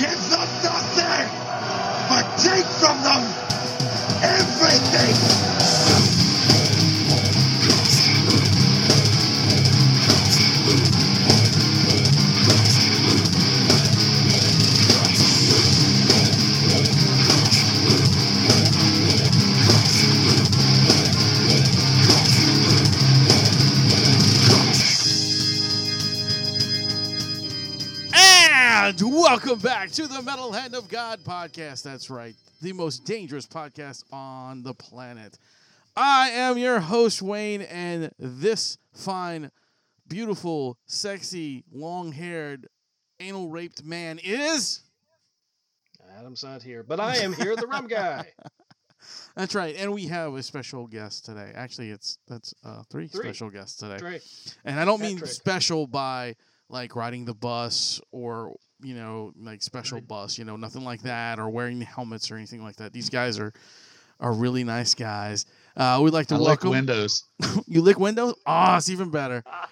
give them nothing, welcome back to the Metal Hand of God podcast. That's right, the most dangerous podcast on the planet. I am your host, Wayne, and this fine, beautiful, sexy, long haired, anal raped man is. Adam's not here, but I am here, the rum guy. That's right, and we have a special guest today. Actually, it's that's uh, three, Three. special guests today. Drake. And I don't mean special by like riding the bus or you know like special bus, you know, nothing like that, or wearing helmets or anything like that. These guys are are really nice guys. Uh, we'd like to I like welcome windows. you lick windows. Oh, it's even better. I,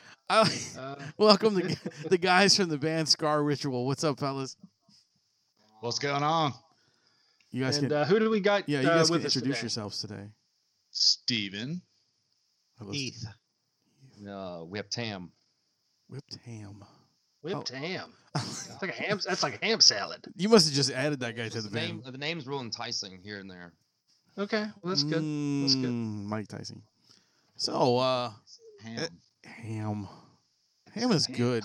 Uh, welcome the the guys from the band Skar Ritual. What's up, fellas? What's going on? You guys and can uh, who do we got yeah, you uh, guys can with us introduce today? yourselves today. Steven. Hello, Heath. Uh, we have Tam. Whipped ham. Whipped Oh. Ham. It's like a ham. That's like a ham salad. you must have just added that guy to the The name, band. the name's real enticing here and there. Okay, well, that's good. That's good. Mm, Mike Tyson. So, uh, Ham. ham. Ham is good.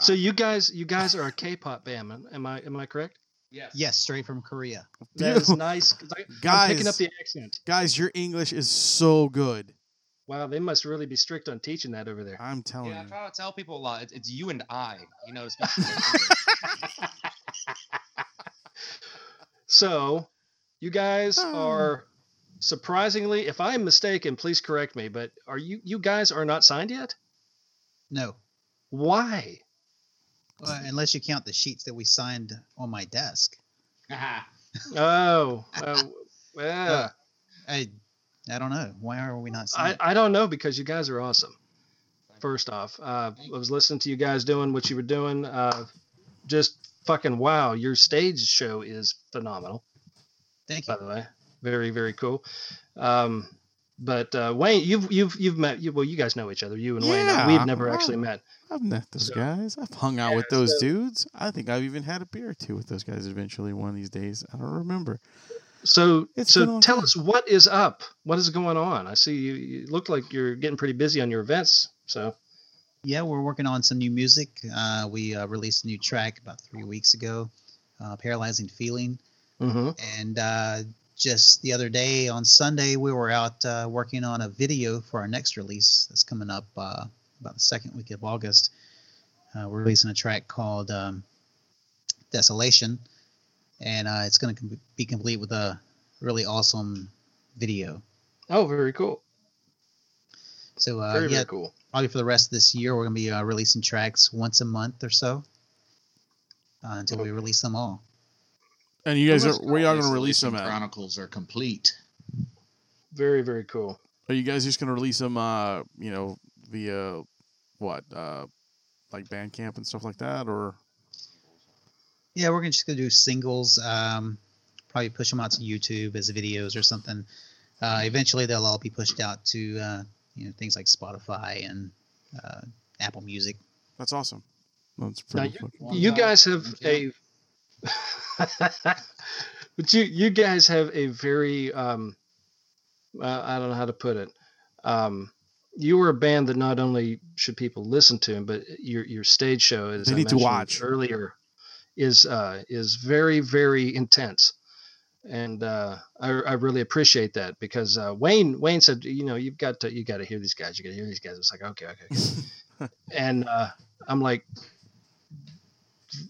So you guys, you guys are a K-pop band. Am I? Am I correct? Yes. Yes, straight from Korea. That's nice, I, I'm picking up the accent. Guys, your English is so good. Wow, they must really be strict on teaching that over there. I'm telling Yeah, I you. try to tell people a lot. It's, it's you and I. You know, So, you guys are surprisingly, if I'm mistaken, please correct me. But are you? You guys are not signed yet? No, Why? uh, unless you count the sheets that we signed on my desk. Oh, uh, yeah. I, I don't know. Why are we not I, signed? I don't know because you guys are awesome. First off, uh, I was listening to you guys doing what you were doing. Uh, just fucking wow! Your stage show is phenomenal. Thank you. By the way, very very cool. Um, but uh, Wayne, you've you've you've met. You, well, you guys know each other. You and Wayne. Yeah, We've never wow. actually met. I've met those So- guys. I've hung out Yeah, with those so- dudes. I think I've even had a beer or two with those guys eventually one of these days. I don't remember. So It's so tell time. us what is up. What is going on? I see you. You look like you're getting pretty busy on your events. So Yeah, we're working on some new music. Uh, we uh, released a new track about three weeks ago, uh, "Paralyzing Feeling," hmm and uh, just the other day on Sunday we were out uh, working on a video for our next release that's coming up uh, about the second week of August. Uh, we're releasing a track called um, "Desolation," and uh, it's going to com- be complete with a really awesome video. oh, very cool. So uh, Very yeah, very cool. probably for the rest of this year, we're going to be uh, releasing tracks once a month or so uh, until we release them all. And you guys are Let's where go. y'all gonna release them Elysium at? Chronicles are complete. Very very cool. Are you guys just gonna release them? Uh, you know, via what? Uh, like Bandcamp and stuff like that, or Yeah, we're gonna just gonna do singles. Um, probably push them out to YouTube as videos or something. Uh, eventually, they'll all be pushed out to uh, you know things like Spotify and uh, Apple Music. that's awesome. That's Now pretty. you, you guys have a, but you you guys have a very um, uh, I don't know how to put it. Um, you were a band that not only should people listen to, but your your stage show, is They I need to watch. earlier, is uh, is very very intense, and uh, I I really appreciate that because uh, Wayne Wayne said you know you've got to you got to hear these guys, you got to hear these guys. It's like okay okay, and uh, I'm like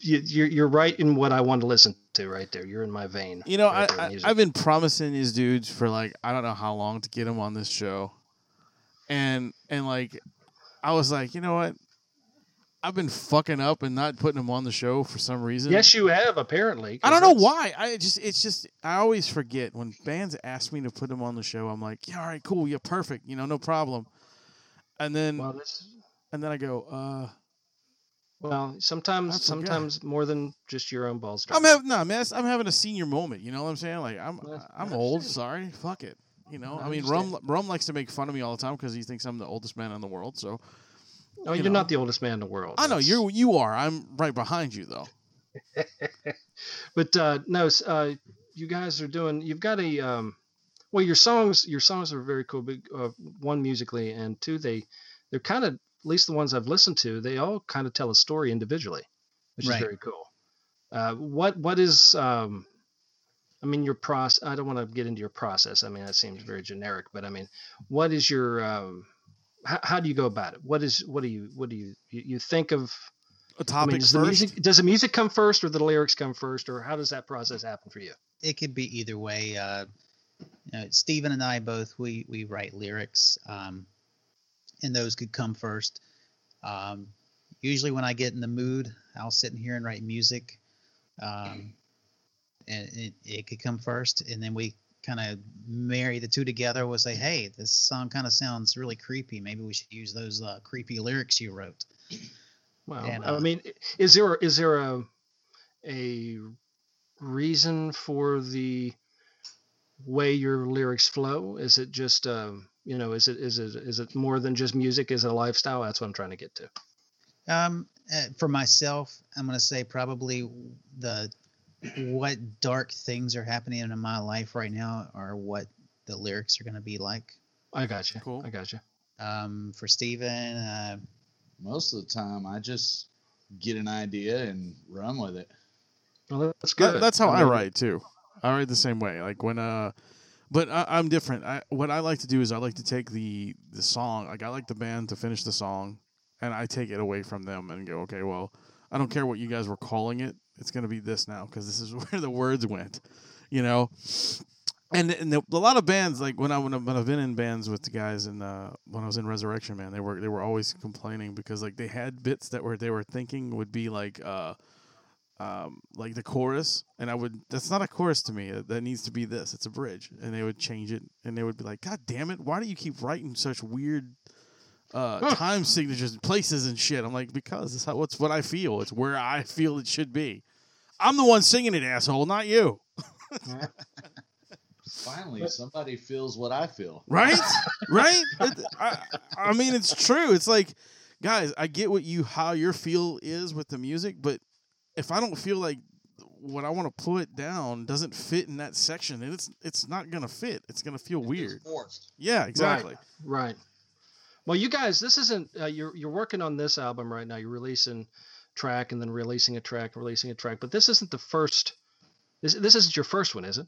you, you're you're right in what I want to listen to right there. You're in my vein. You know, right I, I. I've been promising these dudes for like I don't know how long to get them on this show, and and like I was like, you know what, I've been fucking up and not putting them on the show for some reason. yes, you have apparently. I don't know why. I just it's just I always forget when bands ask me to put them on the show. I'm like, yeah, all right, cool, yeah, perfect, you know, no problem. And then Well, this, and then I go, uh, Well, sometimes, sometimes more than just your own balls. I'm having no man. I'm having a senior moment. You know what I'm saying? Like I'm Well, I'm old. Sorry, fuck it. You know, I I mean. Rum Rum likes to make fun of me all the time because he thinks I'm the oldest man in the world. So Oh, you you're know. not the oldest man in the world. I know That's- you you are. I'm right behind you though. but uh, no, uh, you guys are doing. You've got a um, well, your songs, your songs are very cool. But uh, one musically, and two, they they're kind of at least the ones I've listened to. They all kind of tell a story individually, which Right. is very cool. Uh, what what is um, I mean, your process. I don't want to get into your process. I mean, that seems very generic. But I mean, what is your um, how, how do you go about it? What is what do you what do you you, you think of? A I topic mean, does the first. music does the music come first or the lyrics come first or how does that process happen for you? it could be either way. Uh, you know, Stephen and I both we we write lyrics, um, and those could come first. Um, usually, when I get in the mood, I'll sit in here and write music, um, and it, it could come first, and then we kind of marry the two together. We'll say, "Hey, this song kind of sounds really creepy. Maybe we should use those uh, creepy lyrics you wrote." Well, And, I uh, mean, is there is there a a reason for the way your lyrics flow? Is it just um, you know, is it is it is it more than just music? Is it a lifestyle? That's what I'm trying to get to. Um, uh, for myself, I'm gonna say probably the what dark things are happening in my life right now are what the lyrics are gonna be like. I got you. Cool. I got you. Um, for Steven, uh, Most of the time, I just get an idea and run with it. Well, that's That- good. that's how I mean, write too. I write the same way. Like when uh, but I, I'm different. I, what I like to do is I like to take the the song. Like I like the band to finish the song, and I take it away from them and go, okay, well, I don't care what you guys were calling it. It's gonna be this now because this is where the words went. You know. And, and the, a lot of bands like when I when, I've been in bands with the guys and uh, when I was in Resurrection Man they were they were always complaining because like they had bits that were they were thinking would be like uh, um, like the chorus, and I would. That's not a chorus to me. That needs to be this. It's a bridge, and they would change it, and they would be like, "God damn it! Why do you keep writing such weird uh, Huh. time signatures, and places, and shit?" I'm like, "Because it's how what's what I feel. It's where I feel it should be. I'm the one singing it, asshole, not you, Finally, somebody feels what I feel. right? right? It- I, I mean, it's true. It's like, guys, I get what you how your feel is with the music, but if I don't feel like what I want to put down doesn't fit in that section, then it's it's not gonna fit. It's gonna feel weird. Forced. Yeah, exactly. Right. Well, you guys, this isn't. Uh, you're you're working on this album right now. You're releasing track and then releasing a track, releasing a track. But this isn't the first. This this isn't your first one, is it?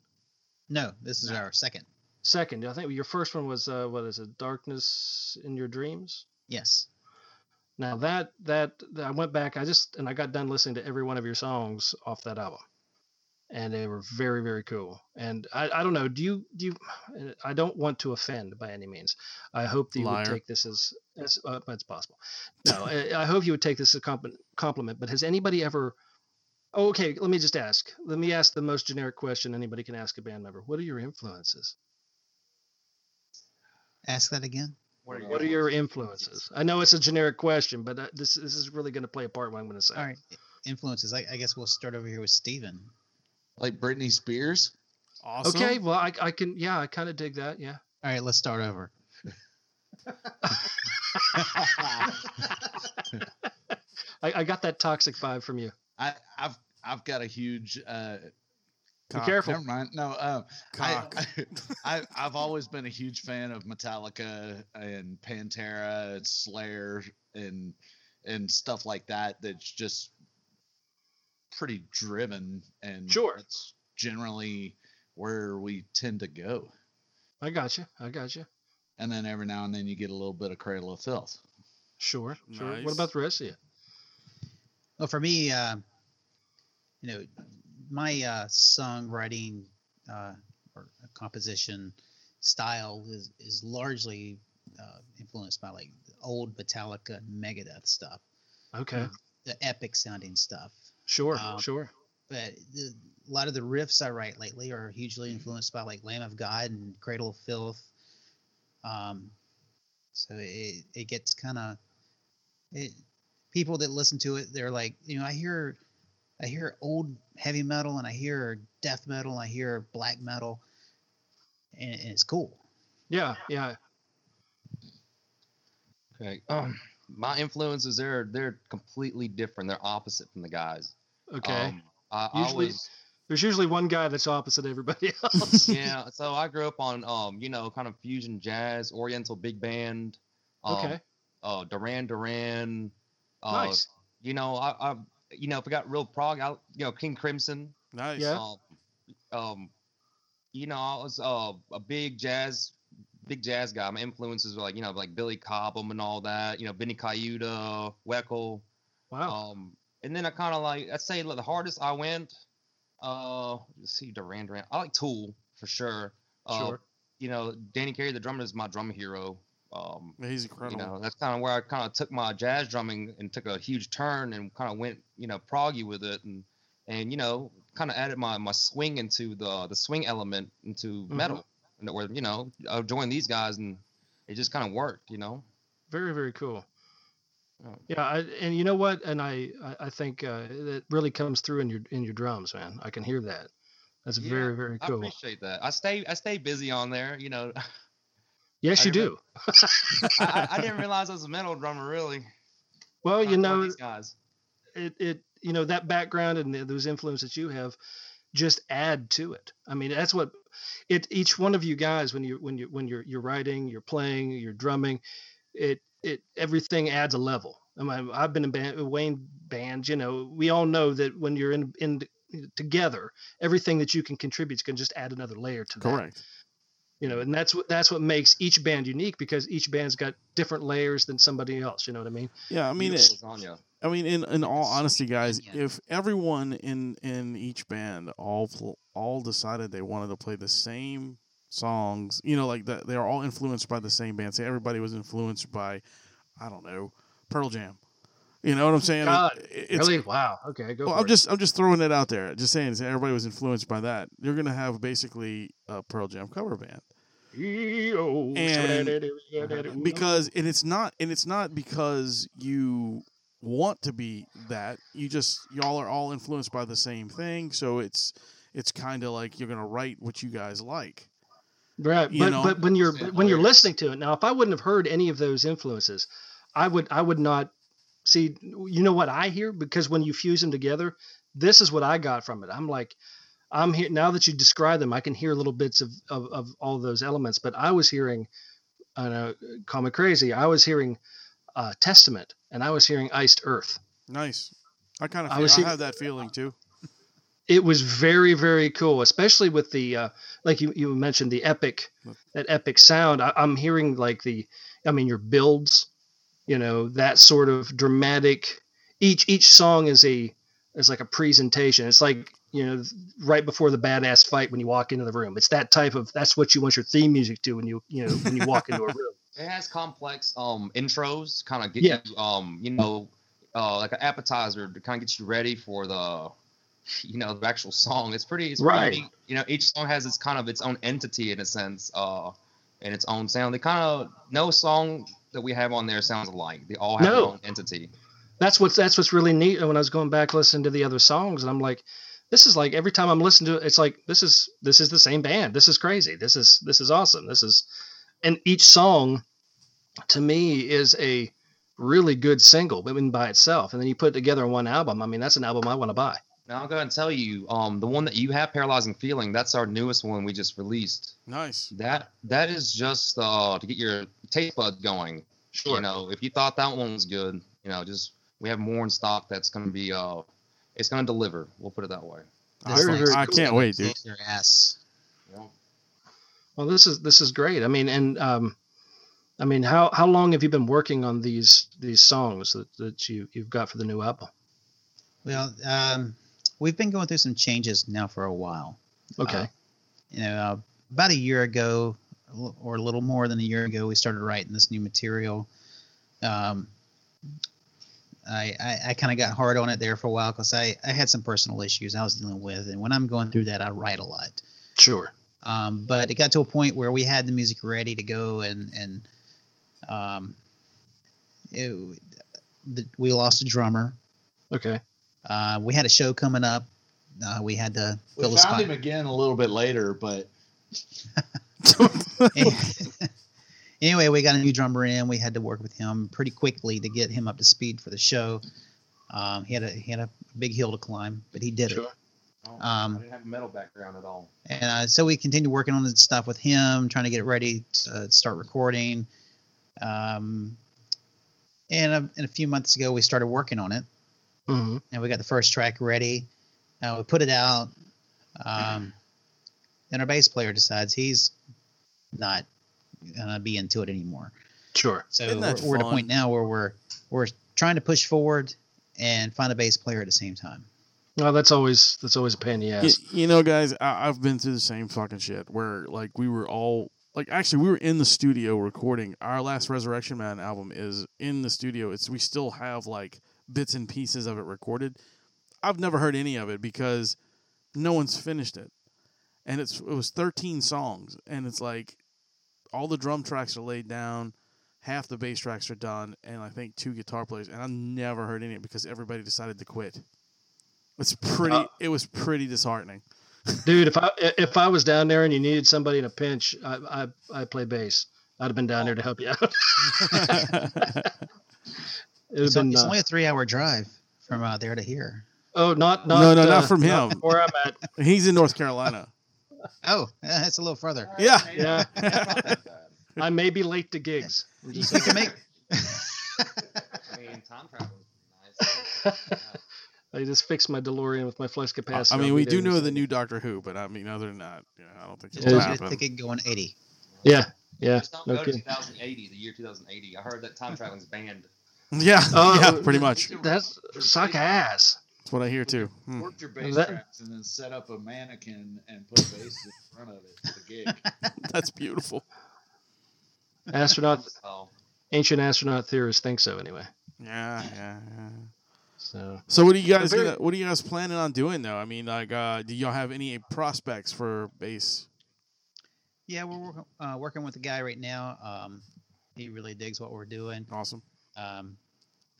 no, this is our second. Second, I think your first one was uh, what is it? Darkness in your dreams. Yes. Now that that I went back, I just and I got done listening to every one of your songs off that album, and they were very very cool. And I, I don't know, do you do you? I don't want to offend by any means. I hope that you Liar. would take this as as uh, it's possible. No, I, I hope you would take this as a compliment. Compliment. But has anybody ever? Oh, okay, let me just ask. Let me ask the most generic question anybody can ask a band member. What are your influences? Ask that again. What are your influences? I know it's a generic question, but uh, this this is really going to play a part. in What I'm going to say. All right. Influences. I, I guess we'll start over here with Steven. Like Britney Spears. Awesome. Okay, well, I, I can, yeah, I kind of dig that. Yeah. All right, let's start over. I, I got that toxic vibe from you. I, I've I've got a huge. Uh, Be careful. never mind. No. Uh, Cock. I, I I've always been a huge fan of Metallica and Pantera and Slayer and and stuff like that. That's just pretty driven and Sure. That's generally where we tend to go. I got you. I got you. And then every now and then you get a little bit of Cradle of Filth. Sure. Sure. Nice. What about the rest of you? Well, for me, uh, you know, my uh, songwriting uh, or composition style is is largely uh, influenced by like old Metallica Megadeth stuff, Okay. the epic sounding stuff. Sure. Um, sure. But the, a lot of the riffs I write lately are hugely influenced by like Lamb of God and Cradle of Filth. Um, so it it gets kind of it people that listen to it, they're like, you know, I hear, I hear old heavy metal and I hear death metal, and I hear black metal, and, and it's cool. Yeah, yeah. Okay. Um, my influences they're they're completely different. They're opposite from the guys. Okay. Um, I, I Usually- was There's usually one guy that's opposite everybody else. yeah. So I grew up on um you know kind of fusion jazz, Oriental big band. Um, Okay. Uh, Duran Duran. Uh, Nice. You know I, I you know if we got real prog, I, you know King Crimson. Nice. Yeah. Um, um, you know, I was uh, a big jazz, big jazz guy. My influences were like, you know, like Billy Cobham and all that. You know, Vinnie Colaiuta, Weckl. Wow. Um, and then I kind of like, I'd say like, the hardest I went. Uh, let's see, Duran Duran. I like Tool for sure. Uh, Sure. You know, Danny Carey, the drummer, is my drum hero. Um, He's you know, that's kind of where I kind of took my jazz drumming and took a huge turn and kind of went, you know, proggy with it and and you know, kind of added my my swing into the the swing element into Mhm. metal. Where you know, I joined these guys and it just kind of worked, you know. Very, very cool. Oh. Yeah, I, and you know what? And I, I, think uh, it really comes through in your in your drums, man. I can hear that. That's Yeah, very, very cool. I appreciate that. I stay I stay busy on there, you know. Yes, I you do. I, I, didn't realize I was a metal drummer really. Well, you Trying to learn know, these guys. it, it, you know, that background and the, those influences that you have just add to it. I mean, that's what it. Each one of you guys, when you when you when you're you're writing, you're playing, you're drumming, it it everything adds a level. I mean, I've been in band, Wayne bands. You know, we all know that when you're in in together, everything that you can contribute can just add another layer to that. Correct. You know, and that's what that's what makes each band unique because each band's got different layers than somebody else. You know what I mean? Yeah, I mean, it, I mean, in, in all honesty, guys, if everyone in in each band all pl- all decided they wanted to play the same songs, you know, like that, they're all influenced by the same band. Say everybody was influenced by, I don't know, Pearl Jam. You know what I'm oh saying? God, it's, really? Wow. Okay, go. Well, I'm it. just I'm just throwing it out there. Just saying, everybody was influenced by that. You're gonna have basically a Pearl Jam cover band. And because and it's not and it's not because you want to be that you just y'all are all influenced by the same thing so it's it's kind of like you're gonna write what you guys like right, you but know? but when you're when you're listening to it now, if I wouldn't have heard any of those influences, I would I would not see. You know what I hear because when you fuse them together, this is what I got from it. I'm like. I'm here now that you describe them. I can hear little bits of, of, of all those elements, but I was hearing, I don't know, call me crazy. I was hearing uh, Testament, and I was hearing Iced Earth. nice i kind of I feel, was I here- have that feeling too it was very very cool especially with the uh, like you, you mentioned the epic that epic sound. I, i'm hearing like the i mean your builds you know that sort of dramatic each each song is a is like a presentation. It's like you know right before the badass fight when you walk into the room. It's that type of that's what you want your theme music to when you you know when you walk into a room. It has complex um intros, kind of get Yeah. you um you know uh like an appetizer to kind of get you ready for the you know the actual song. It's pretty it's pretty Right. You know each song has its kind of its own entity in a sense, uh, and its own sound. They kind of no song that we have on there sounds alike. They all have their own entity. that's what's that's what's really neat when i was going back listening to the other songs and i'm like this is like every time i'm listening to it it's like this is this is the same band this is crazy this is this is awesome this is and each song to me is a really good single but in by itself and then you put it together in one album i mean that's an album i want to buy Now I'll go ahead and tell you, um, the one that you have, "Paralyzing Feeling," that's our newest one we just released. nice That that is just uh to get your taste bud going. Sure. You know, if you thought that one was good, you know, just we have more in stock that's gonna be uh it's gonna deliver. We'll put it that way. I, This Very, very I cool. can't wait dude Your ass. well this is this is great i mean and um i mean how how long have you been working on these these songs that, that you you've got for the new album Well, um, we've been going through some changes now for a while. okay Uh, you know, uh, about a year ago, or a little more than a year ago, we started writing this new material. Um, I, I, I kind of got hard on it there for a while because I, I had some personal issues I was dealing with, and when I'm going through that, I write a lot. sure Um, but it got to a point where we had the music ready to go, and and um, it, the, we lost a drummer. Okay. Uh, we had a show coming up. Uh, we had to We fill a found spot. him again a little bit later, but anyway, we got a new drummer in. We had to work with him pretty quickly to get him up to speed for the show. Um, he had a he had a big hill to climb, but he did Sure. it. Oh, Um, I didn't have a metal background at all. And uh, so we continued working on the stuff with him, trying to get it ready to uh, start recording. Um, and a, and a few months ago, we started working on it, hmm and we got the first track ready. Uh, we put it out. Um, then our bass player decides he's not gonna be into it anymore. Sure. So we're, that we're at a point now where we're we're trying to push forward and find a bass player at the same time. Well, that's always that's always a pain in the Y- ass. you know, guys, I, I've been through the same fucking shit where like we were all like actually we were in the studio recording our last Resurrection Man album is in the studio. It's we still have like bits and pieces of it recorded. I've never heard any of it because no one's finished it, and it's it was 13 songs, and it's like all the drum tracks are laid down. Half the bass tracks are done, and I think two guitar players. And I never heard any of it because everybody decided to quit. It's pretty. Uh, it was pretty disheartening. Dude, if I if I was down there and you needed somebody in a pinch, I I, I play bass. I'd have been down there to help you out. It would It's, been. it's uh, only a three-hour drive from uh, there to here. oh, not not. No, no, uh, not from him. where I'm at. He's in North Carolina. Oh, that's a little further. Yeah. Yeah. It's not that bad. I may be late to gigs. I'm You just can make. I mean, time travel nice. Yeah. I just fixed my DeLorean with my flex I capacitor. mean, I'll we do there in a know the new Doctor Who, but I mean, other than that, yeah, I don't think it's it'll get a happen. ticket going 80. Yeah, yeah. Just don't No go to 2080, the year 2080. I heard that time traveling's banned. Yeah, Oh, yeah, pretty much. That's suck ass. That's what I hear too. Hmm. work your bass That- tracks and then set up a mannequin and put a bass in front of it for the gig. That's beautiful. Astronaut, Oh, ancient astronaut theorists think so anyway. Yeah, yeah, yeah. So So, what are you guys very- What are you guys planning on doing though? I mean, like, uh, do y'all have any prospects for bass? Yeah, we're working, uh, working with a guy right now. Um, he really digs what we're doing. Awesome. Um,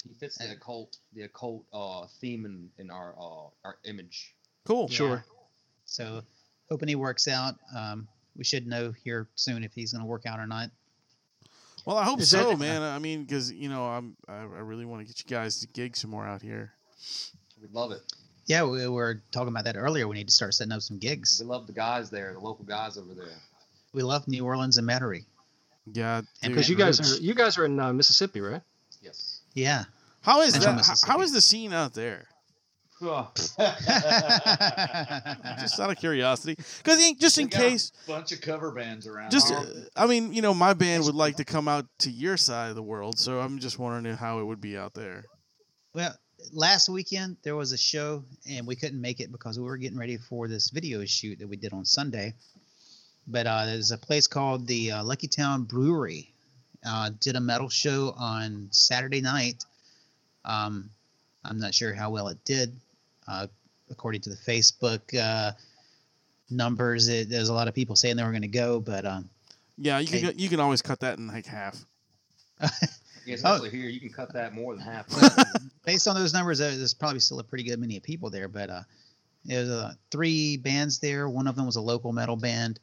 he fits the occult, the occult uh, theme in, in our uh, our image. Cool. Yeah. sure. so hoping he works out. Um, we should know here soon if he's going to work out or not. Well, I hope Is so, that- man. I mean, because you know, I'm I, I really want to get you guys to gig some more out here. We'd love it. Yeah, we were talking about that earlier. We need to start setting up some gigs. We love the guys there, the local guys over there. We love New Orleans and Metairie. Yeah, Because you guys are you guys are in uh, Mississippi, right? Yes. Yeah. How is Central that? How, how Mississippi. is the scene out there? Just out of curiosity, because just in We got a case, bunch of cover bands around. just uh, I mean, you know, my band would like to come out to your side of the world, so I'm just wondering how it would be out there. Well, last weekend there was a show and we couldn't make it because we were getting ready for this video shoot that we did on Sunday. But uh, there's a place called the uh, Lucky Town Brewery. Uh, did a metal show on Saturday night. Um, I'm not sure how well it did. Uh, according to the Facebook uh, numbers, it, there's a lot of people saying they were going to go, but um, Yeah, you can Okay. you can always cut that in like half. Yeah, Oh. especially here, you can cut that more than half. based on those numbers, there's probably still a pretty good many people there. But uh, there's uh, three bands there. One of them was a local metal band.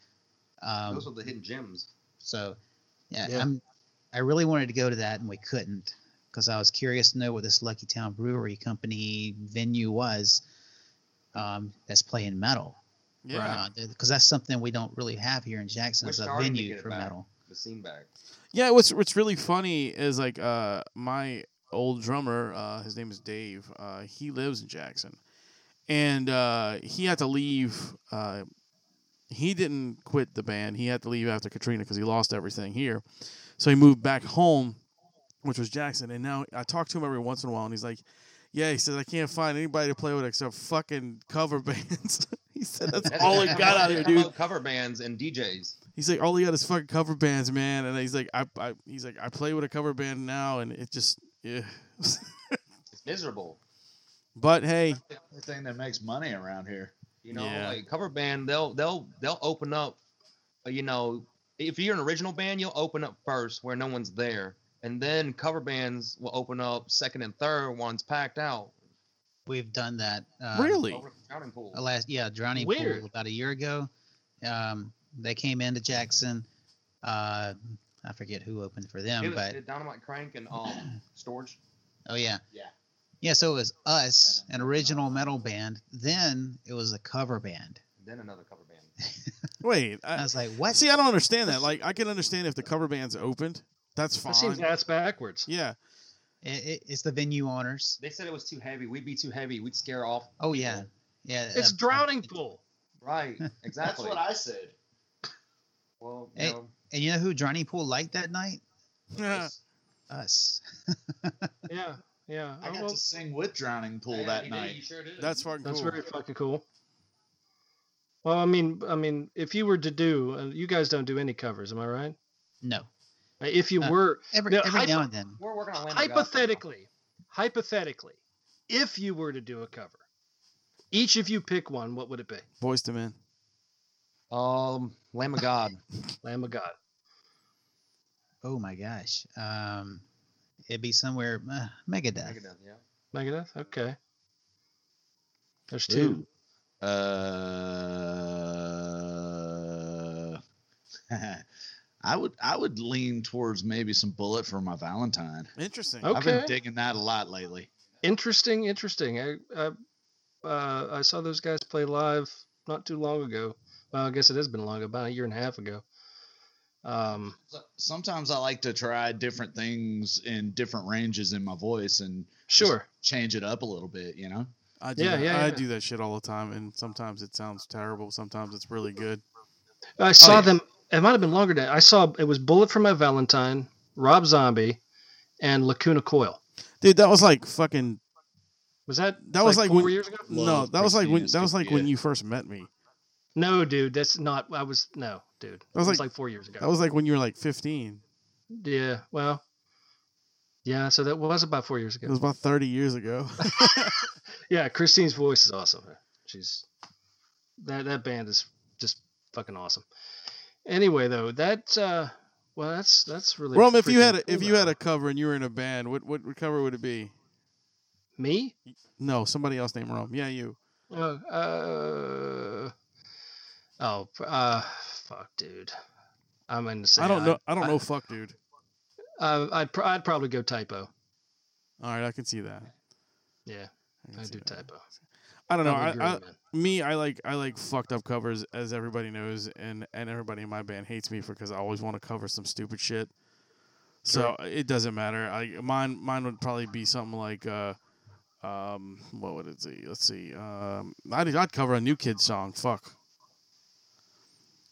Um, Those are the hidden gems. so, yeah, Yeah. I'm. I really wanted to go to that, and we couldn't because I was curious to know what this Lucky Town Brewery Company venue was. Um, that's playing metal. Yeah, because that's something we don't really have here in Jackson We're as a venue for back. metal. The scene back. yeah. What's what's really funny is like uh my old drummer, uh, his name is Dave. Uh, he lives in Jackson, and uh, he had to leave. Uh, he didn't quit the band. He had to leave after Katrina because he lost everything here. So he moved back home, which was Jackson. And now I talk to him every once in a while, and he's like, "Yeah," he says, "I can't find anybody to play with except fucking cover bands." he said, "That's That's all he got out they here, dude." Cover bands and DJs. He's like, "All he got is fucking cover bands, man." And he's like, "I, I he's like, I play with a cover band now, and it just, yeah." It's miserable. but hey, the only thing that makes money around here. You know, Yeah. like cover band, they'll they'll they'll open up. uh, You know, if you're an original band, you'll open up first where no one's there, and then cover bands will open up second and third ones packed out. We've done that. Um, really? Over at the Drowning Pool. last yeah drowning Weird. pool about a year ago um they came into jackson uh i forget who opened for It them was- but it Dynamite Crank and um Storage. oh yeah Yeah. yeah so it was us an original metal band then it was a cover band Then another cover band. Wait, i I, was like what see, I don't understand that. Like, I can understand if the cover band's opened. That's fine. That seems ass backwards. yeah, it, it, it's the venue owners They said it was too heavy. We'd be too heavy. We'd scare off. oh yeah people. yeah It's uh, drowning pool. Right. Exactly. That's what I said. Well, you Hey, know, and you know who drowning pool liked that night yeah. us Yeah, yeah. I Oh, got well, to sing with Drowning Pool yeah, that you did, night. You sure did. That's fucking that's cool. very fucking cool. Well, I mean, I mean, if you were to do, uh, you guys don't do any covers, am I right? no If you Uh, were, every, Now, every hypo- now and then We're working on Lamb of hypothetically, hypothetically, if you were to do a cover, each of you pick one, what would it be? Boyz II Men. Um, Lamb of God. Lamb of God. oh my gosh um it'd be somewhere uh, megadeth Megadeth, yeah. Megadeth. Okay. There's two. Ooh. Uh, I would I would lean towards maybe some Bullet for my Valentine. Interesting. Oh. I've been digging that a lot lately. Interesting. Interesting. I, I, uh, I saw those guys play live not too long ago. Well, I guess it has been long, about a year and a half ago. Um, Sometimes I like to try different things in different ranges in my voice and sure. change it up a little bit. You know. I do Yeah, that. yeah, I yeah. do that shit all the time, and sometimes it sounds terrible. Sometimes it's really good. I saw yeah. them. It might have been longer than I saw. It was Bullet for My Valentine, Rob Zombie, and Lacuna Coil. Dude, that was like fucking. Was that That was like four when- years ago? no, that was like when that was like when you first met me. No, dude, that's not. I was no, dude. That was was, like- like, four years ago. That was like when you were like 15. yeah. Well. Yeah. So that was about four years ago. It was about 30 years ago. Yeah, Christine's voice is awesome. She's that that band is just fucking awesome. Anyway, though, that uh well, that's that's really Rome, if you had a, cool, if you had a cover and you were in a band, what what cover would it be? me, No, somebody else named Rome. Yeah, you. uh, uh oh, uh, fuck, dude, I'm in the same. I don't know. I don't know. Fuck, dude. Uh, I'd pr- I'd probably go typo. All right, I can see that. Yeah, I, I do that. typo. I don't know. I I, would agree, I, man. me, I like I like fucked up covers, as everybody knows, and and everybody in my band hates me for because I always want to cover some stupid shit. So it doesn't matter. I mine mine would probably be something like uh, um, what would it be? Let's see. Um, I'd I'd cover a new kid song. Fuck.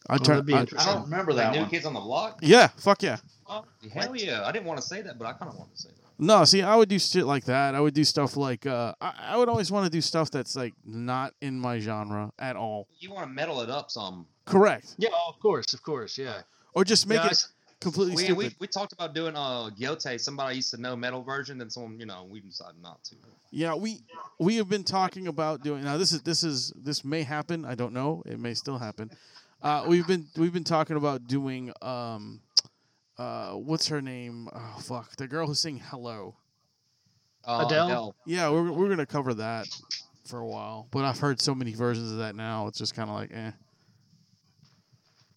I'd Well, try. be I'd- I don't remember Like that New one. Kids on the Block? yeah. Fuck yeah. Oh, hell yeah. I didn't want to say that, but I kind of wanted to say that. No, see, I would do shit like that. I would do stuff like uh, I, I would always want to do stuff that's like not in my genre at all. You want to metal it up some. Correct, Yeah, oh, of course, of course, yeah. or just make Yeah, it s- completely We, stupid. we, we talked about doing uh Gotye, somebody I used to know metal version, then someone, you know, we decided not to. Yeah, we we have been talking about doing now. This is this is this may happen. I don't know. It may still happen. Uh, we've been we've been talking about doing um, uh, what's her name? Oh fuck, the girl who sang "Hello." Uh, Adele? Yeah, we're we're gonna cover that for a while. But I've heard so many versions of that now. It's just kind of like, eh.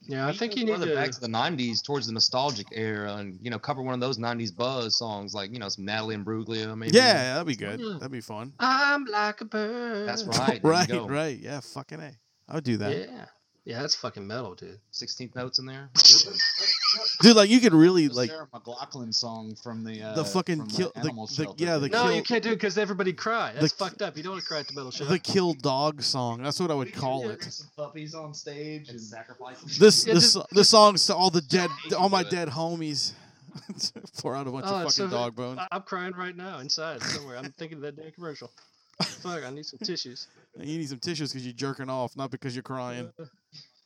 Yeah, I think you need further to. back to the '90s, towards the nostalgic era, and you know, cover one of those '90s buzz songs, like you know, some Natalie Imbruglia, maybe. Yeah, that'd be good. Mm. That'd be fun. I'm like a bird. That's right. right, right. Yeah, fucking a. I would do that, Yeah, yeah, that's fucking metal, dude. 16th notes in there. dude. Like you could really The like Sarah McLachlan song from the uh, the fucking kill- the- animal the- shelter. yeah, the No, Kill- you can't do it because everybody cry. That's The- fucked up. You don't want to cry at the metal show. the kill dog song. That's what I would call it. some puppies on stage and sacrifices. This Yeah, this just- the songs to all the dead all my to do it. dead homies. Pour out a bunch Oh, of fucking so- dog bones. I- I'm crying right now inside somewhere. I'm thinking of that damn commercial. Fuck, I need some tissues. You need some tissues because you're jerking off, not because you're crying.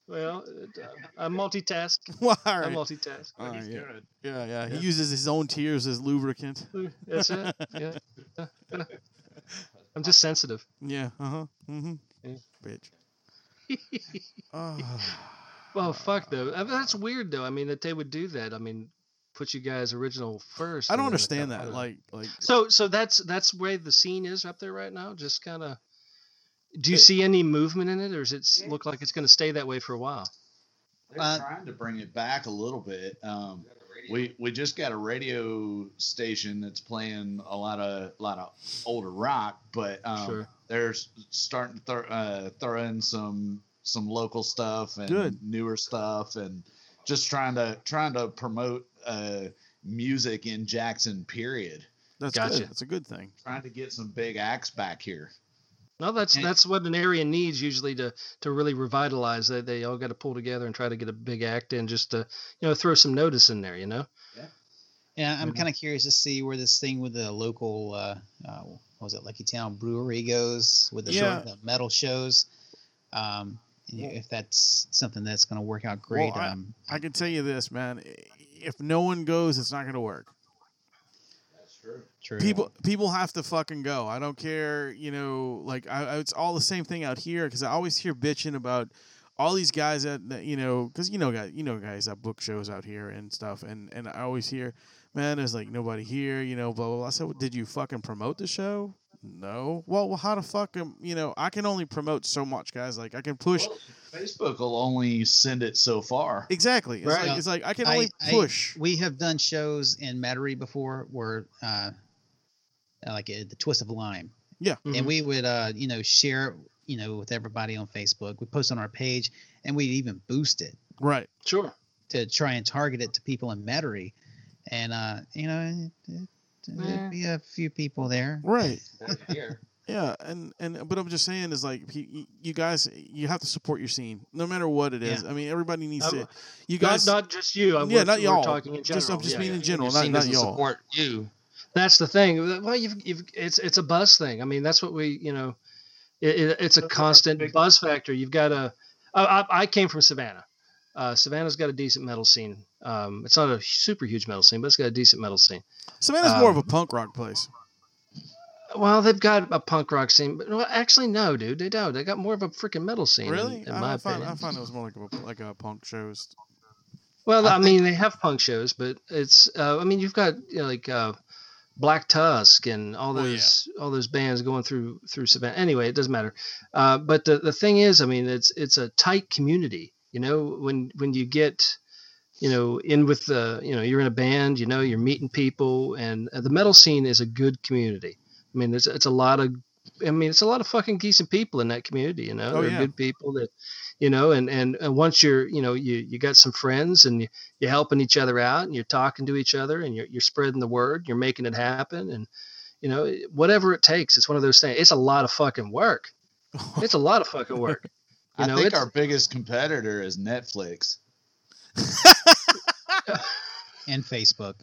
Well, uh, I multitask. Well, all I right. multitask. All right, yeah. good. yeah, yeah. He Yeah. uses his own tears as lubricant. That's it. Yeah. I'm just sensitive. Yeah. Uh huh. Mm-hmm. Yeah. Bitch. Oh. Well, fuck though. I mean, that's weird though. I mean, that they would do that. I mean, put you guys original first. I don't and then it understand that. Like, like so so that's that's where the scene is up there right now. Just kind of. Do you It- see any movement in it, or does it look like it's going to stay that way for a while? They're Uh, trying to bring it back a little bit. Um, we we just got a radio station that's playing a lot of a lot of older rock, but um, Sure. they're starting to throw, uh, throw in some some local stuff and Good. newer stuff, and just trying to trying to promote uh, music in Jackson. Period. that's Gotcha. good. That's a good thing. Trying to get some big acts back here. No, that's And- that's what an area needs usually to to really revitalize. They they all got to pull together and try to get a big act in, just to you know throw some notice in there. You know. Yeah, I'm Mhm. kind of curious to see where this thing with the local, uh, uh, what was it, Lucky Town Brewery goes with the, Yeah. the metal shows. Um, and if that's something that's going to work out great. I- um, I can tell you this, man. If no one goes, it's not going to work. That's true. true. People people have to fucking go. I don't care, you know, like I, I- it's all the same thing out here because I always hear bitching about all these guys that, that, you know, because you know guys, you know guys that book shows out here and stuff, and and I always hear, man, there's like nobody here, you know, blah blah. blah. I said, well, did you fucking promote the show? No. Well, well, how the fuck am you know? I can only promote so much, guys. Like I can push. Well, Facebook will only send it so far. Exactly. It's Right. like it's like I can only I- push. we have done shows in Metairie before where, uh, like uh, the Twist of Lime, Mhm. and we would, uh, you know, share, you know, with everybody on Facebook. We post on our page, and we'd even boost it right. Sure. to try and target it to people in Metairie, and uh, you know, it, it, Yeah. there'd be a few people there. Right. Yeah, and and but I'm just saying is like y- you guys you have to support your scene no matter what it is. I mean everybody needs Um, to. You guys, not just you. I'm Yeah, not y'all. Talking in general. Just- I'm just yeah, yeah. in general, Your not not y'all. support you. That's the thing. Well, you've, you've it's it's a buzz thing. I mean, that's what we you know, it, it, it's a That's constant big- buzz factor. You've got to. I, I, came from Savannah. Uh, Savannah's got a decent metal scene. Um, it's not a super huge metal scene, but it's got a decent metal scene. Savannah's more of um, a punk rock place. Well, they've got a punk rock scene, but well, actually, no, dude, they don't. They got more of a freaking metal scene. Really? in, I, my I find opinion. I find it was more like a like a punk shows. Well, I I, mean, they have punk shows, but it's. Uh, I mean, you've got you know, like uh, Black Tusk and all Oh, yeah. those all those bands going through through Savannah. Anyway, it doesn't matter. Uh, but the the thing is, I mean, it's it's a tight community. You know, when when you get you know in with the you know you're in a band, you know, you're meeting people, and uh, the metal scene is a good community. I mean, it's it's a lot of. I mean, it's a lot of fucking decent people in that community. You know, Oh, they're yeah. good people that you know and, and and once you're you know you you got some friends and you, you're helping each other out and you're talking to each other and you're, you're spreading the word you're making it happen and you know whatever it takes it's one of those things it's a lot of fucking work it's a lot of fucking work you I know think our biggest competitor is Netflix. and Facebook.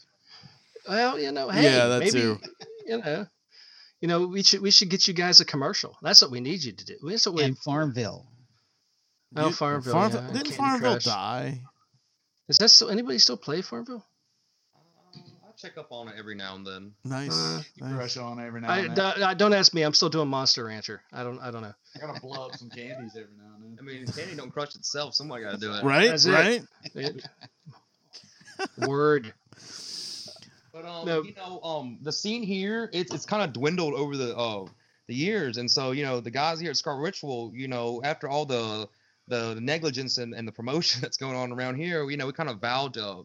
well you know hey Yeah, that maybe too. you know you know we should we should get you guys a commercial that's what we need you to do that's what we in Farmville. Oh, You- Farmville, Farmville yeah, didn't Candy Farmville Crush. die? is that still anybody still play farmville I check up on it every now and then. Nice. Uh, You nice. crush on every now I, and then. don't- don't ask me i'm still doing monster rancher i don't i don't know I gotta blow up some candies every now and then. I mean, candy don't crush itself. Somebody got to do it. Right, That's right. It- word But um, No. you know, um, the scene here, it's it's kind of dwindled over the uh the years, and so you know, the guys here at Skar Ritual, you know, after all the the negligence and, and the promotion that's going on around here, you know, we kind of vowed to,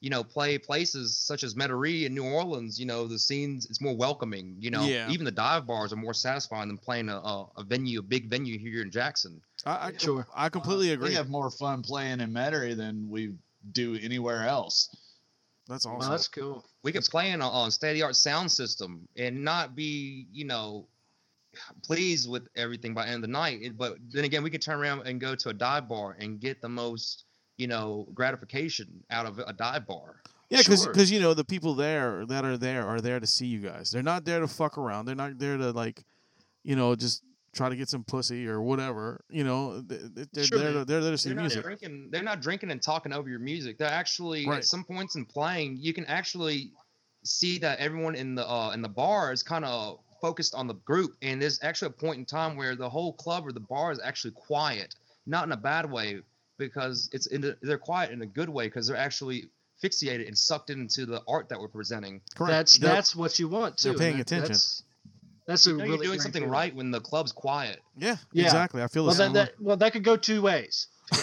you know, play places such as Metairie and New Orleans. You know, the scenes it's more welcoming. You know, Yeah. even the dive bars are more satisfying than playing a, a, a venue, a big venue here in Jackson. I, I, Sure. I completely agree. We have more fun playing in Metairie than we do anywhere else. That's awesome. that's cool we could play in a, on state of the art sound system and not be, you know, pleased with everything by the end of the night. But then again, we could turn around and go to a dive bar and get the most, you know, gratification out of a dive bar. Yeah, because Sure. you know the people there that are there are there to see you guys. They're not there to fuck around. They're not there to like, you know, just try to get some pussy or whatever. You know, th- th- they're Sure. there. To, they're there to see They're not music. drinking. They're not drinking and talking over your music. They're actually Right. at some points in playing, you can actually see that everyone in the uh, in the bar is kind of focused on the group, and there's actually a point in time where the whole club or the bar is actually quiet, not in a bad way, because it's in a, they're quiet in a good way because they're actually fixated and sucked into the art that we're presenting. Correct. That's Yep. that's what you want too. They're paying that- attention. That's, that's a You know really you're doing something feeling. right when the club's quiet. yeah, Yeah. exactly. I feel Well, the that, same. that, well, that could go two ways.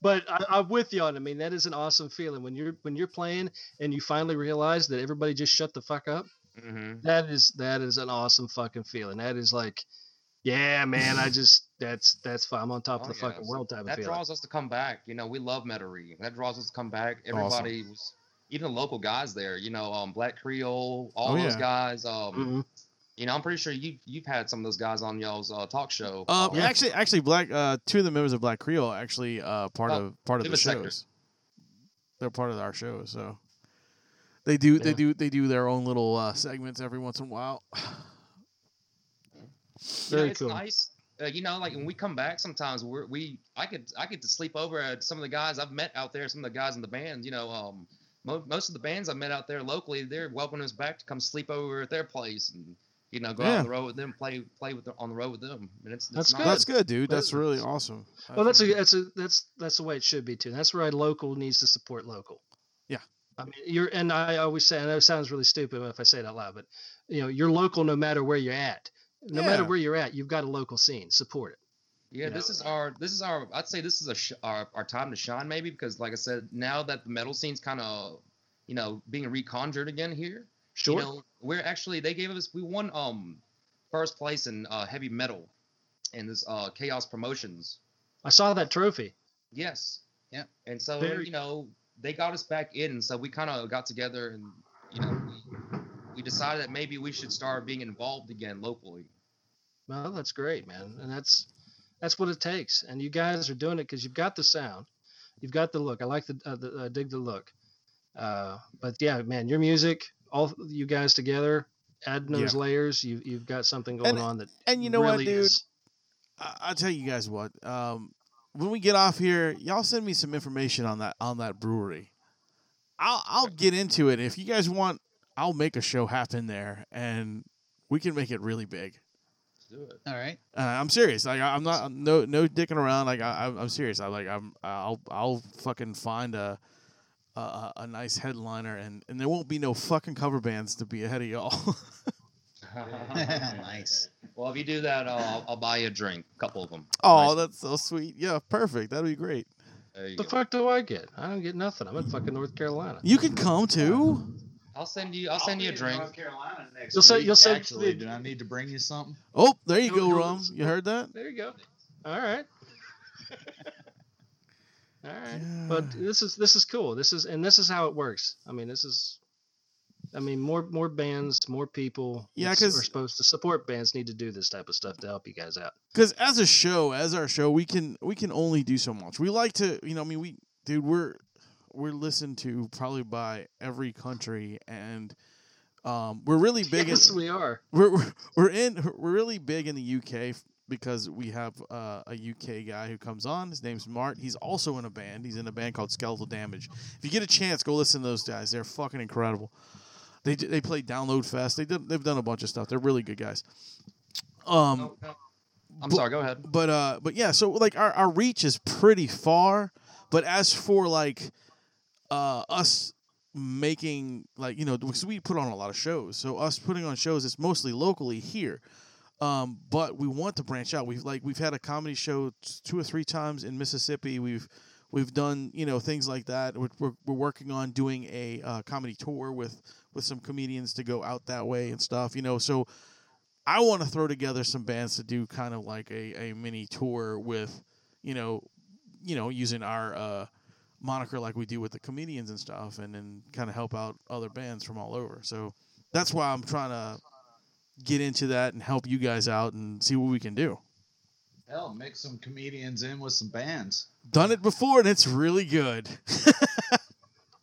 But I, I'm with you on. I mean, that is an awesome feeling when you're when you're playing and you finally realize that everybody just shut the fuck up. Mm-hmm. That is that is an awesome fucking feeling. That is like, yeah, man. I just that's that's fine. I'm on top of Oh, the fucking world type of That feeling. draws us to come back. You know, we love Metairie. That draws us to come back. Awesome. Everybody was, even the local guys there. You know, um, Black Creole, all Oh, those yeah. guys. Um, Mhm. you know, I'm pretty sure you you've had some of those guys on y'all's uh, talk show. Um, Uh, actually, actually, Black uh, two of the members of Black Creole actually uh, part Oh, of part of the a sector. shows. They're part of our show, so they do they do they do their own little uh, segments every once in a while. you Very it's cool. nice. Uh, you know, like when we come back, sometimes we're we I could I get to sleep over at some of the guys I've met out there. Some of the guys in the band. You know, um, mo- most of the bands I met out there locally, they're welcoming us back to come sleep over at their place and you know go out on the road with them, play play with the, on the road with them. And it's, it's That's nice. good. That's good, dude. That That's really awesome. Well, that's a that's a that's that's the way it should be too. That's why local needs to support local. Yeah. I mean, you're and I always say, I know it sounds really stupid if I say it out loud, but you know, you're local no matter where you're at. No matter where you're at, you've got a local scene. Support it. Yeah, this is our this is our I'd say this is a sh- our our time to shine maybe because like I said now that the metal scene's kind of you know being reconjured again here. Sure. You know, we're actually they gave us we won um first place in uh, heavy metal in this uh Chaos Promotions. I saw that trophy. Yes. Yeah. And so Very- you know they got us back in, so we kind of got together and you know we, we decided that maybe we should start being involved again locally. Well, that's great, man, and that's that's what it takes. And you guys are doing it because you've got the sound, you've got the look. I like the, uh, the uh, dig the look. Uh, but yeah, man, your music, all you guys together, adding those layers, you you've got something going And- on that and you know what, really dude? is- I- I'll tell you guys what. Um, when we get off here, y'all send me some information on that on that brewery. I'll I'll get into it. If you guys want, I'll make a show happen there, and we can make it really big. Let's do it. All right. Uh, I'm serious. Like I- I'm not no no dicking around. Like I, I'm- I'm serious. I like I'm I'll I'll fucking find a a- a, a nice headliner, and and there won't be no fucking cover bands to be ahead of y'all. nice. Well, if you do that, I'll, I'll buy you a drink, a couple of them. oh, that's so sweet. Yeah, perfect. That'd be great. There the go. fuck do I get? I don't get nothing. I'm in fucking North Carolina. You can come too. I'll send you. I'll send you a drink. North Carolina next You'll say- week, you'll say- Actually, do I need to bring you something? Oh, there you Go- go, go- Rum. You heard that? There you go. All right. All right. But this is this is cool. This is and this is how it works. I mean, this is I mean, more more bands, more people Yeah, that's- 'cause- are supposed to support bands need to do this type of stuff to help you guys out. because as a show, as our show, we can we can only do so much. We like to, you know, I mean, we, dude, we're we're listened to probably by every country, and um, we're really big. yes, in, we are. we're we're- we're in we're really big in the UK because we have uh, a UK guy who comes on. His name's Mart. He's also in a band. He's in a band called Skeletal Damage. If you get a chance, go listen to those guys. They're fucking incredible. They they play Download Fest. They did, they've done a bunch of stuff. They're really good guys. Um, No, no. I'm but- sorry. Go ahead. but uh but yeah so like our, our reach is pretty far but as for like uh us making like you know because we put on a lot of shows. So us putting on shows it's mostly locally here. Um but we want to branch out. We've like we've had a comedy show two or three times in mississippi. We've we've done you know things like that. We're, we're, we're working on doing a uh, comedy tour with with some comedians to go out that way and stuff you know. So I want to throw together some bands to do kind of like a, a mini tour with, you know, you know, using our uh, moniker like we do with the comedians and stuff, and then kind of help out other bands from all over. So that's why I'm trying to get into that and help you guys out and see what we can do. Hell, mix some comedians in with some bands. Done it before and it's really good.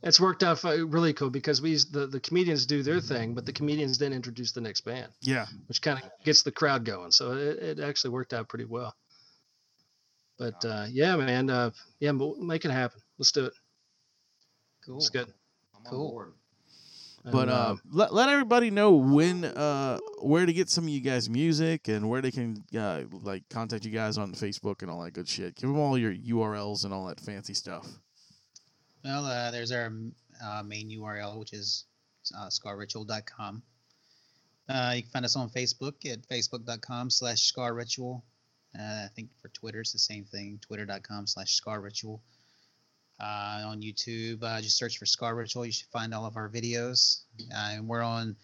It's worked out really cool because we the, the comedians do their thing, but the comedians then introduce the next band, yeah. which kind of gets the crowd going. So it, it actually worked out pretty well. But uh, yeah, man, uh, yeah, make it happen. Let's do it. Cool. It's good. I'm on Cool. board. But And, uh, let, let everybody know when uh where to get some of you guys music and where they can uh, like contact you guys on Facebook and all that good shit. Give them all your URLs and all that fancy stuff. Well, uh, there's our uh, main URL, which is uh, skarritual.com. Uh, you can find us on Facebook at facebook.com slash skarritual. Uh, I think for Twitter, it's the same thing, twitter.com slash scarritual. Uh, on YouTube, uh, just search for Skar Ritual. You should find all of our videos. Uh, and we're on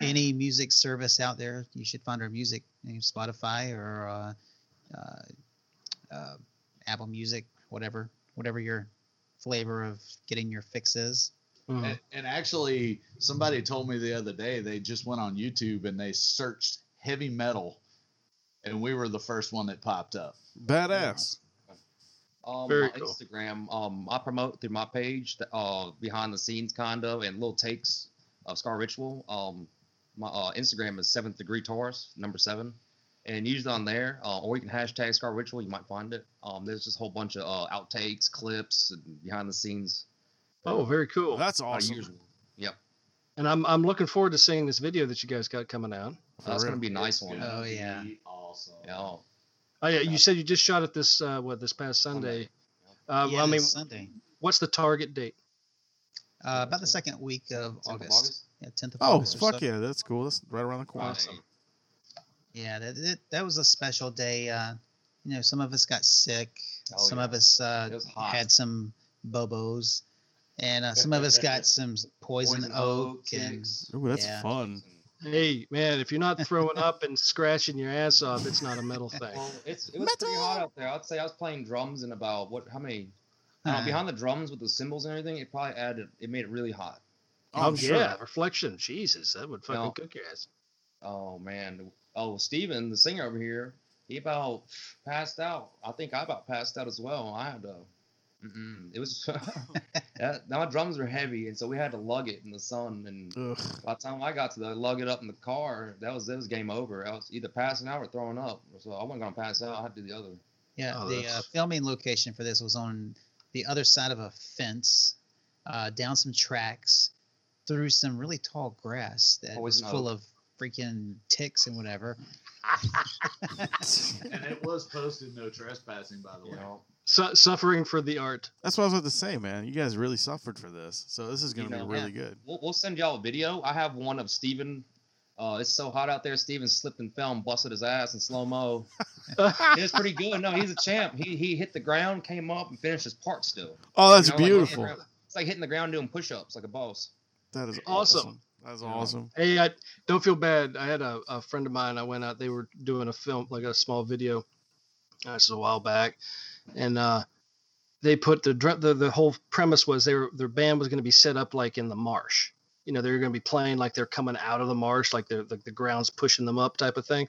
any music service out there. You should find our music, you Spotify or uh, uh, uh, Apple Music, whatever, whatever your flavor of getting your fix is. Mhm. And, and actually, somebody told me the other day they just went on YouTube and they searched heavy metal, and we were the first one that popped up. Badass. Um, Very my cool. Instagram, um, I promote through my page, the, uh, behind the scenes kind of, and little takes of Skar Ritual. Um, my uh, Instagram is seventh degree Taurus, number seven, and usually on there, uh, or you can hashtag Skar Ritual, you might find it. Um, there's just a whole bunch of uh, outtakes, clips, and behind the scenes. Oh, very cool. That's uh, awesome. usual. Yep, And I'm I'm looking forward to seeing this video that you guys got coming out. For that's gonna be a nice one. Oh, yeah. be Awesome. Yeah. Oh yeah, you said you just shot it this uh, what this past Sunday. Uh, yeah, I mean, Sunday. what's the target date? Uh, about the second week of 10th August. Yeah, 10th of Oh, August. Oh, fuck so. yeah. That's cool. That's right around the corner. Awesome. Yeah, that, that, that was a special day. Uh, you know, some of us got sick. Oh, some yeah. of us uh, It was hot. had some bobos. And uh, some of us got some poison, Poison oak. oak, and, ticks. Ooh, that's Yeah. fun. Hey man, if you're not throwing up and scratching your ass off, it's not a metal thing. Well, it's it was pretty hot out there. I'd say I was playing drums in about what? How many? Uh, uh, behind the drums with the cymbals and everything, it probably added. It made it really hot. Oh, I'm sure. yeah, reflection. Jesus, that would fucking No. cook your ass. Oh man. Oh, Steven, the singer over here, he about passed out. I think I about passed out as well. I had to. Mm-mm. It was. that, my drums were heavy, and so we had to lug it in the sun. And Ugh. by the time I got to the lug it up in the car, that was it was game over. I was either passing out or throwing up. So I wasn't gonna pass out. I had to do the other. Yeah, Oh, the uh, filming location for this was on the other side of a fence, uh, down some tracks, through some really tall grass that was full oak. of freaking ticks and whatever. And it was posted no trespassing, by the You way. know. Su- suffering for the art. That's what I was about to say, man. You guys really suffered for this. So this is going to know, be really good. We'll, we'll send y'all a video. I have one of Steven. Uh, it's so hot out there. Steven slipped and fell and busted his ass in slow mo. It was pretty good. No, he's a champ. He he hit the ground, came up, and finished his part still. Oh, that's You know, like, hitting the beautiful. ground- it's like hitting the ground doing push-ups like a boss. That is Awesome. awesome. That's awesome. Hey, I don't feel bad. I had a, a friend of mine. I went out. They were doing a film, like a small video. Uh, this is a while back, and uh, they put the, the the whole premise was they were their band was going to be set up like in the marsh. You know, they were going to be playing like they're coming out of the marsh, like they're like the ground's pushing them up, type of thing.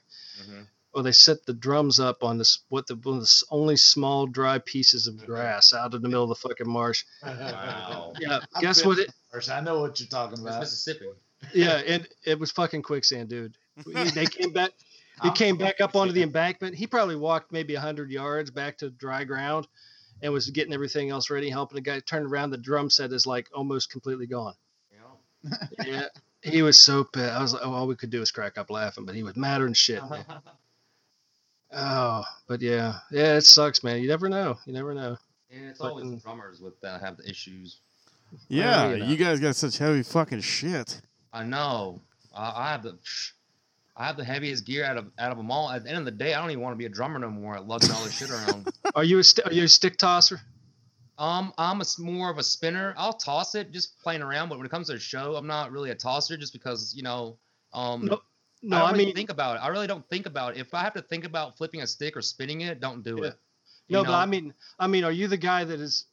Well, they set the drums up on this what the one of the only small dry pieces of grass out in the middle of the fucking marsh. Wow. Yeah, I've guess what? It, First, I know what you're talking It's about. Mississippi. yeah, and it was fucking quicksand, dude. They came back. He came back up onto the embankment. He probably walked maybe hundred yards back to dry ground, and was getting everything else ready, helping the guy. Turned around, the drum set is like almost completely gone. You Yeah, he was so pissed. I was like, oh, all we could do was crack up laughing, but he was madder than shit. Man. Oh, but yeah, yeah, it sucks, man. You never know. You never know. Yeah, it's always the drummers with that have the issues. Yeah, you know. you guys got such heavy fucking shit. I know. I, I have the. I have the heaviest gear out of out of them all. At the end of the day, I don't even want to be a drummer no more. Lugging all this shit around. Are you a st- are you a stick tosser? Um, I'm a more of a spinner. I'll toss it, just playing around. But when it comes to a show, I'm not really a tosser, just because you know. Um, No, No, I, don't I really mean think about it. I really don't think about it. If I have to think about flipping a stick or spinning it, don't do Yeah. it. No, but? I mean I mean, are you the guy that is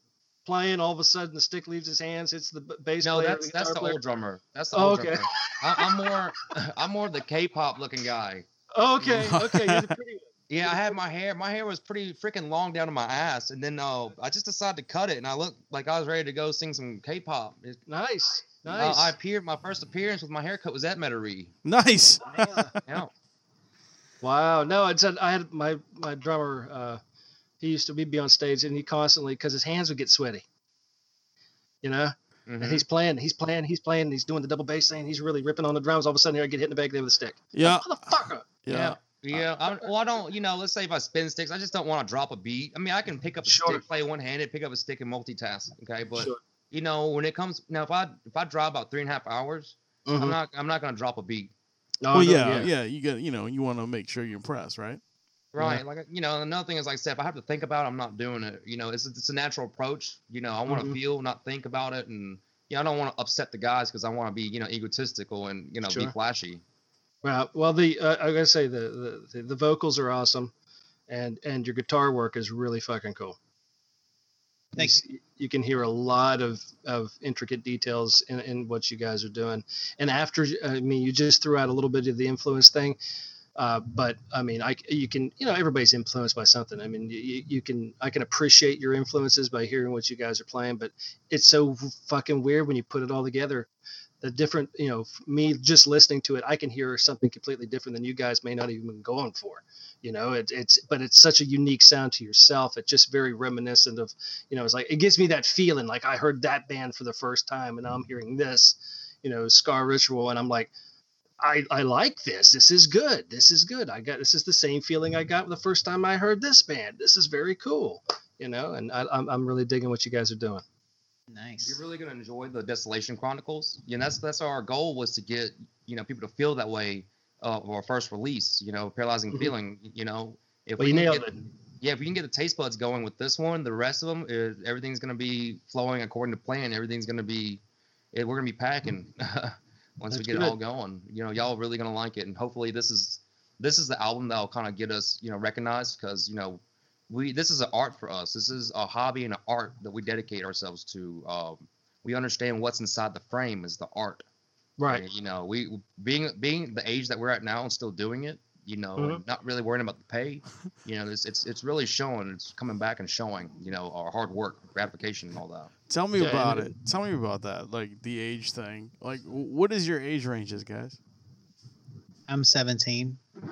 playing? All of a sudden, the stick leaves his hands. It's the b- bass no, player. that's the that's the player? old drummer. That's the Oh, old okay. drummer. I, I'm more, I'm more the K-pop looking guy. Oh, okay, okay, you're the pretty. Yeah, I had my hair. My hair was pretty freaking long down to my ass, and then uh, I just decided to cut it, and I looked like I was ready to go sing some K-pop. It- Nice, uh, nice. I appeared. My first appearance with my haircut was at Metairie. Nice. Yeah. Wow. No, it's a, I had my my drummer. Uh, he used to we'd be on stage and he constantly because his hands would get sweaty. You know, and Mhm. he's playing, he's playing, he's playing, he's doing the double bass thing, he's really ripping on the drums. All of a sudden, here I get hit in the back there with a stick. Yeah. Motherfucker. Yeah. Yeah, I, well, I don't, you know, let's say if I spin sticks, I just don't want to drop a beat. I mean, I can pick up a Sure. stick, play one handed, pick up a stick and multitask. Okay, but Sure. you know, when it comes now, if I if I drive about three and a half hours, I'm Mhm. not I'm not gonna drop a beat. No, well, no, yeah, yeah, You got you know you want to make sure you impress, right? Right. Like you know, another thing is like I said, if I have to think about it, I'm not doing it. You know, it's it's a natural approach. You know, I want to Mhm. feel, not think about it, and yeah, I don't want to upset the guys because I want to be you know egotistical and you know be flashy. Well, well, the uh, I gotta say the, the the vocals are awesome, and and your guitar work is really fucking cool. Thanks. You, you can hear a lot of of intricate details in, in what you guys are doing. And after, I mean, you just threw out a little bit of the influence thing, uh, but I mean, I you can you know everybody's influenced by something. I mean, you, you can I can appreciate your influences by hearing what you guys are playing, but it's so fucking weird when you put it all together. The different you know me just listening to it i can hear something completely different than you guys may not even been going for you know? It, it's but it's such a unique sound to yourself. It's just very reminiscent of you know it's like it gives me that feeling like i heard that band for the first time and i'm hearing this you know Skar Ritual and i'm like I, I like this. This is good. This is good. I got this is the same feeling I got the first time I heard this band. This is very cool, you know. And I, I'm I'm really digging what you guys are doing. Nice. You're really gonna enjoy the Desolation Chronicles. You know, that's that's our goal was to get you know people to feel that way uh, of our first release. You know, paralyzing Mhm. feeling. You know, if Well, we you can nailed get, it. yeah, if we can get the taste buds going with this one, the rest of them, uh, everything's gonna be flowing according to plan. Everything's gonna be, eh, we're gonna be packing once That's we get good. it all going. You know, y'all really gonna like it, and hopefully this is this is the album that'll kind of get us you know recognized because you know we this is an art for us. This is a hobby and an art that we dedicate ourselves to. Um, we understand what's inside the frame is the art. Right. And, you know, we being being the age that we're at now and still doing it. You know, Mhm. and not really worrying about the pay. You know, it's it's it's really showing. It's coming back and showing. You know, our hard work, gratification, and all that. Tell me Yeah, about and- it. Tell me about that, like the age thing. Like, what is your age ranges, guys? I'm 17.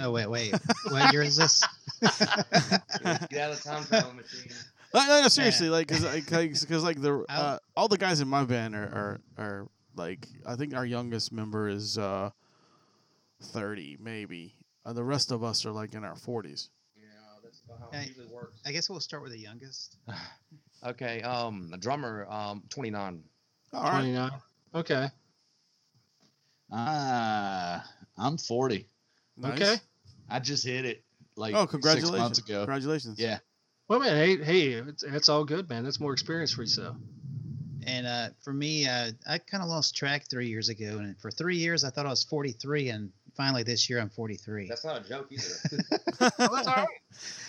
Oh wait, wait. What year is this? Get out of the time travel machine. No, no, no, seriously, like, cause, cause, 'cause, like the uh, all the guys in my band are, are are like I think our youngest member is uh thirty, maybe. Uh, the rest of us are like in our forties. Yeah, that's about how it usually works. I guess we'll start with the youngest. Okay, um, the drummer, um, 29. All right, 29. Okay. Ah, I'm 40. nice. Okay. I just hit it like oh, congratulations! six months ago. Congratulations. Yeah. Well, man, hey, hey, it's, it's all good, man. That's more experience for yourself. And uh, for me, uh, I kind of lost track three years ago. And for three years, I thought I was 43. And finally, this year, I'm 43. That's not a joke either. Well, that's all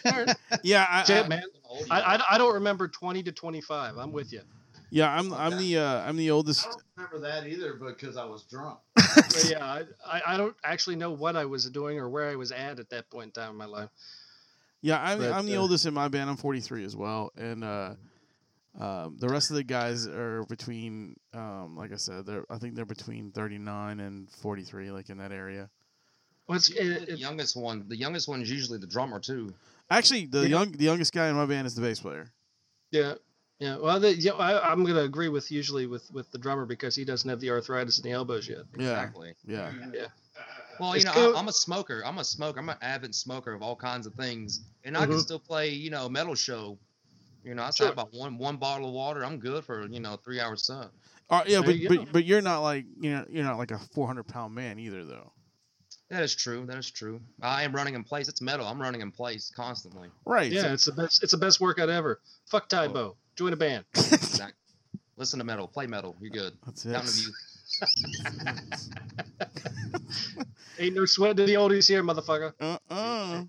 right. yeah, I, Shit, I- man. I. I, I don't remember 20 to 25. I'm with you. yeah. I'm I'm the uh, I'm the oldest. I don't remember that either because I was drunk. But yeah, I, I, I don't actually know what I was doing or where I was at at that point in time in my life. Yeah, I'm But, I'm the uh, oldest in my band. I'm 43 as well, and uh, um, the rest of the guys are between, um, like I said, they're I think they're between 39 and 43, like in that area. Well, it's, Usually it, the youngest one, the youngest one is usually the drummer too. Actually, the Yeah. young the youngest guy in my band is the bass player. yeah. Yeah, well, the, yeah, I, I'm going to agree with usually with, with the drummer because he doesn't have the arthritis in the elbows yet. Yeah, Exactly. yeah. Well, you know, cool. I, I'm a smoker. I'm a smoker. I'm an avid smoker of all kinds of things, and I can Mhm. still play, you know, metal show. You know, I Sure. say about one one bottle of water. I'm good for you know three hours sun. Uh, yeah, There but, you but but you're not like you know you're not like a 400 pound man either though. That is true. That is true. I am running in place. It's metal. I'm running in place constantly. Right. Yeah, so- it's the best. It's the best workout ever. Fuck Oh. Tae Bo. Join a band. Exactly. Listen to metal. Play metal. You're good. that's Down to it. you. Ain't no sweat to the oldies here, motherfucker. Uh uh.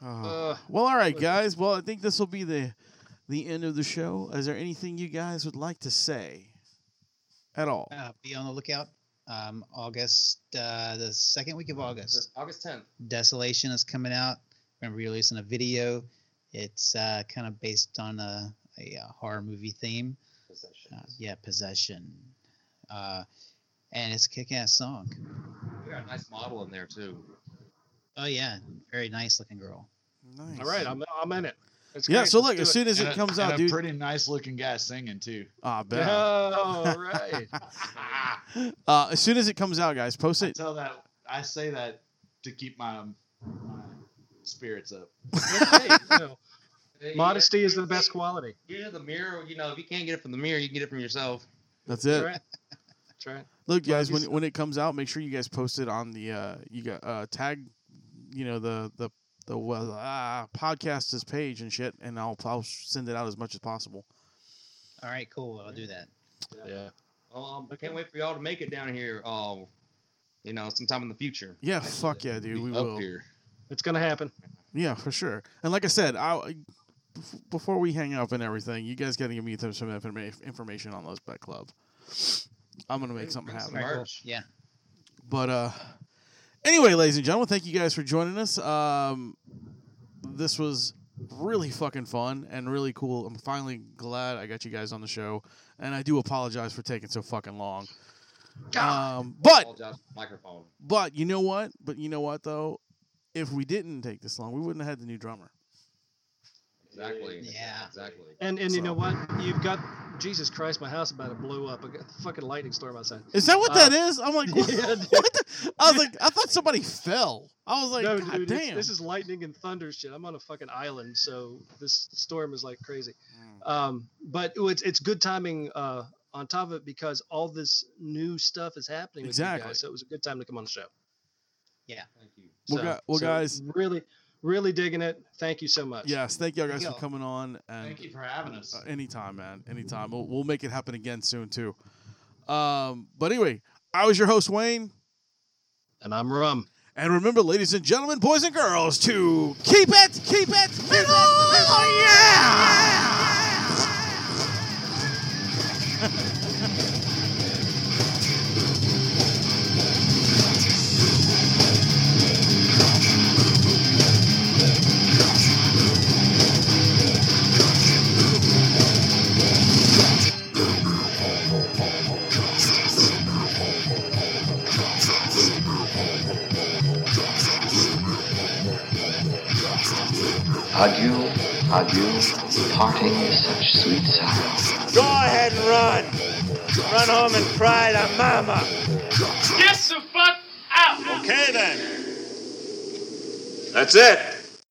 Uh, well, all right, guys. Well, I think this will be the the end of the show. Is there anything you guys would like to say at all? Uh, be on the lookout. Um, August, uh, the second week of August, August 10th. Desolation is coming out. We're going to be releasing a video. It's uh, kind of based on a, a, uh horror movie theme. Uh, yeah, Possession. Uh, and it's a kick ass song. We got a nice model in there too. Oh, yeah. Very nice looking girl. Nice. all right, I'm, I'm in it. That's Yeah. great. So Let's look, do as it. soon as And it a- comes and out, a dude. pretty nice looking guy singing too. Ah, bet. Oh, right. Uh, as soon as it comes out, guys, post I it. tell that I say that to keep my, my spirits up. hey, you know, Hey, Modesty is the everything- best quality. Yeah, the mirror. You know, if you can't get it from the mirror, you can get it from yourself. That's That's it. right. That's right. Look, guys, when when it comes out, make sure you guys post it on the uh you got uh tag, you know the the the well, uh, podcast's page and shit, and I'll I'll send it out as much as possible. All right, cool. I'll do that. Yeah. Um, I can't wait for y'all to make it down here. Um, you know, sometime in the future. Yeah, fuck yeah, dude, we up will. here. It's gonna happen. Yeah, for sure. And like I said, I before we hang up and everything, you guys got to give me some some information on those bet club. I'm gonna make something happen. Merch. Yeah. But uh, anyway, ladies and gentlemen, thank you guys for joining us. Um, this was really fucking fun and really cool. I'm finally glad I got you guys on the show, and I do apologize for taking so fucking long. Um, but Apologize for the microphone. but you know what? But you know what though? If we didn't take this long, we wouldn't have had the new drummer. Exactly. Yeah. Exactly. And and you know what? You've got Jesus Christ, my house about to blow up. I got a fucking lightning storm outside. Is that what Uh, that is? I'm like, what, yeah, what the? I was like, I thought somebody fell. I was like, no, God dude, damn. this is lightning and thunder shit. I'm on a fucking island, so this storm is like crazy. Mm. Um, but it's it's good timing uh, on top of it because all this new stuff is happening. With you Exactly. guys, so it was a good time to come on the show. Yeah. Thank you. Well, So- gu- well, so guys- really, really digging it. Thank you so much. Yes, thank y'all guys Thank for y'all. coming on. And Thank you for having us. Uh, anytime, man. Anytime. We'll, we'll make it happen again soon too. Um, but anyway, I was your host Wayne, And I'm Rum. and remember, ladies and gentlemen, boys and girls, to keep it, keep it, metal, oh yeah! Adieu, adieu, parting is such sweet sorrow. Go ahead and run. Run home and cry to mama. Get the fuck out! Okay then. That's it.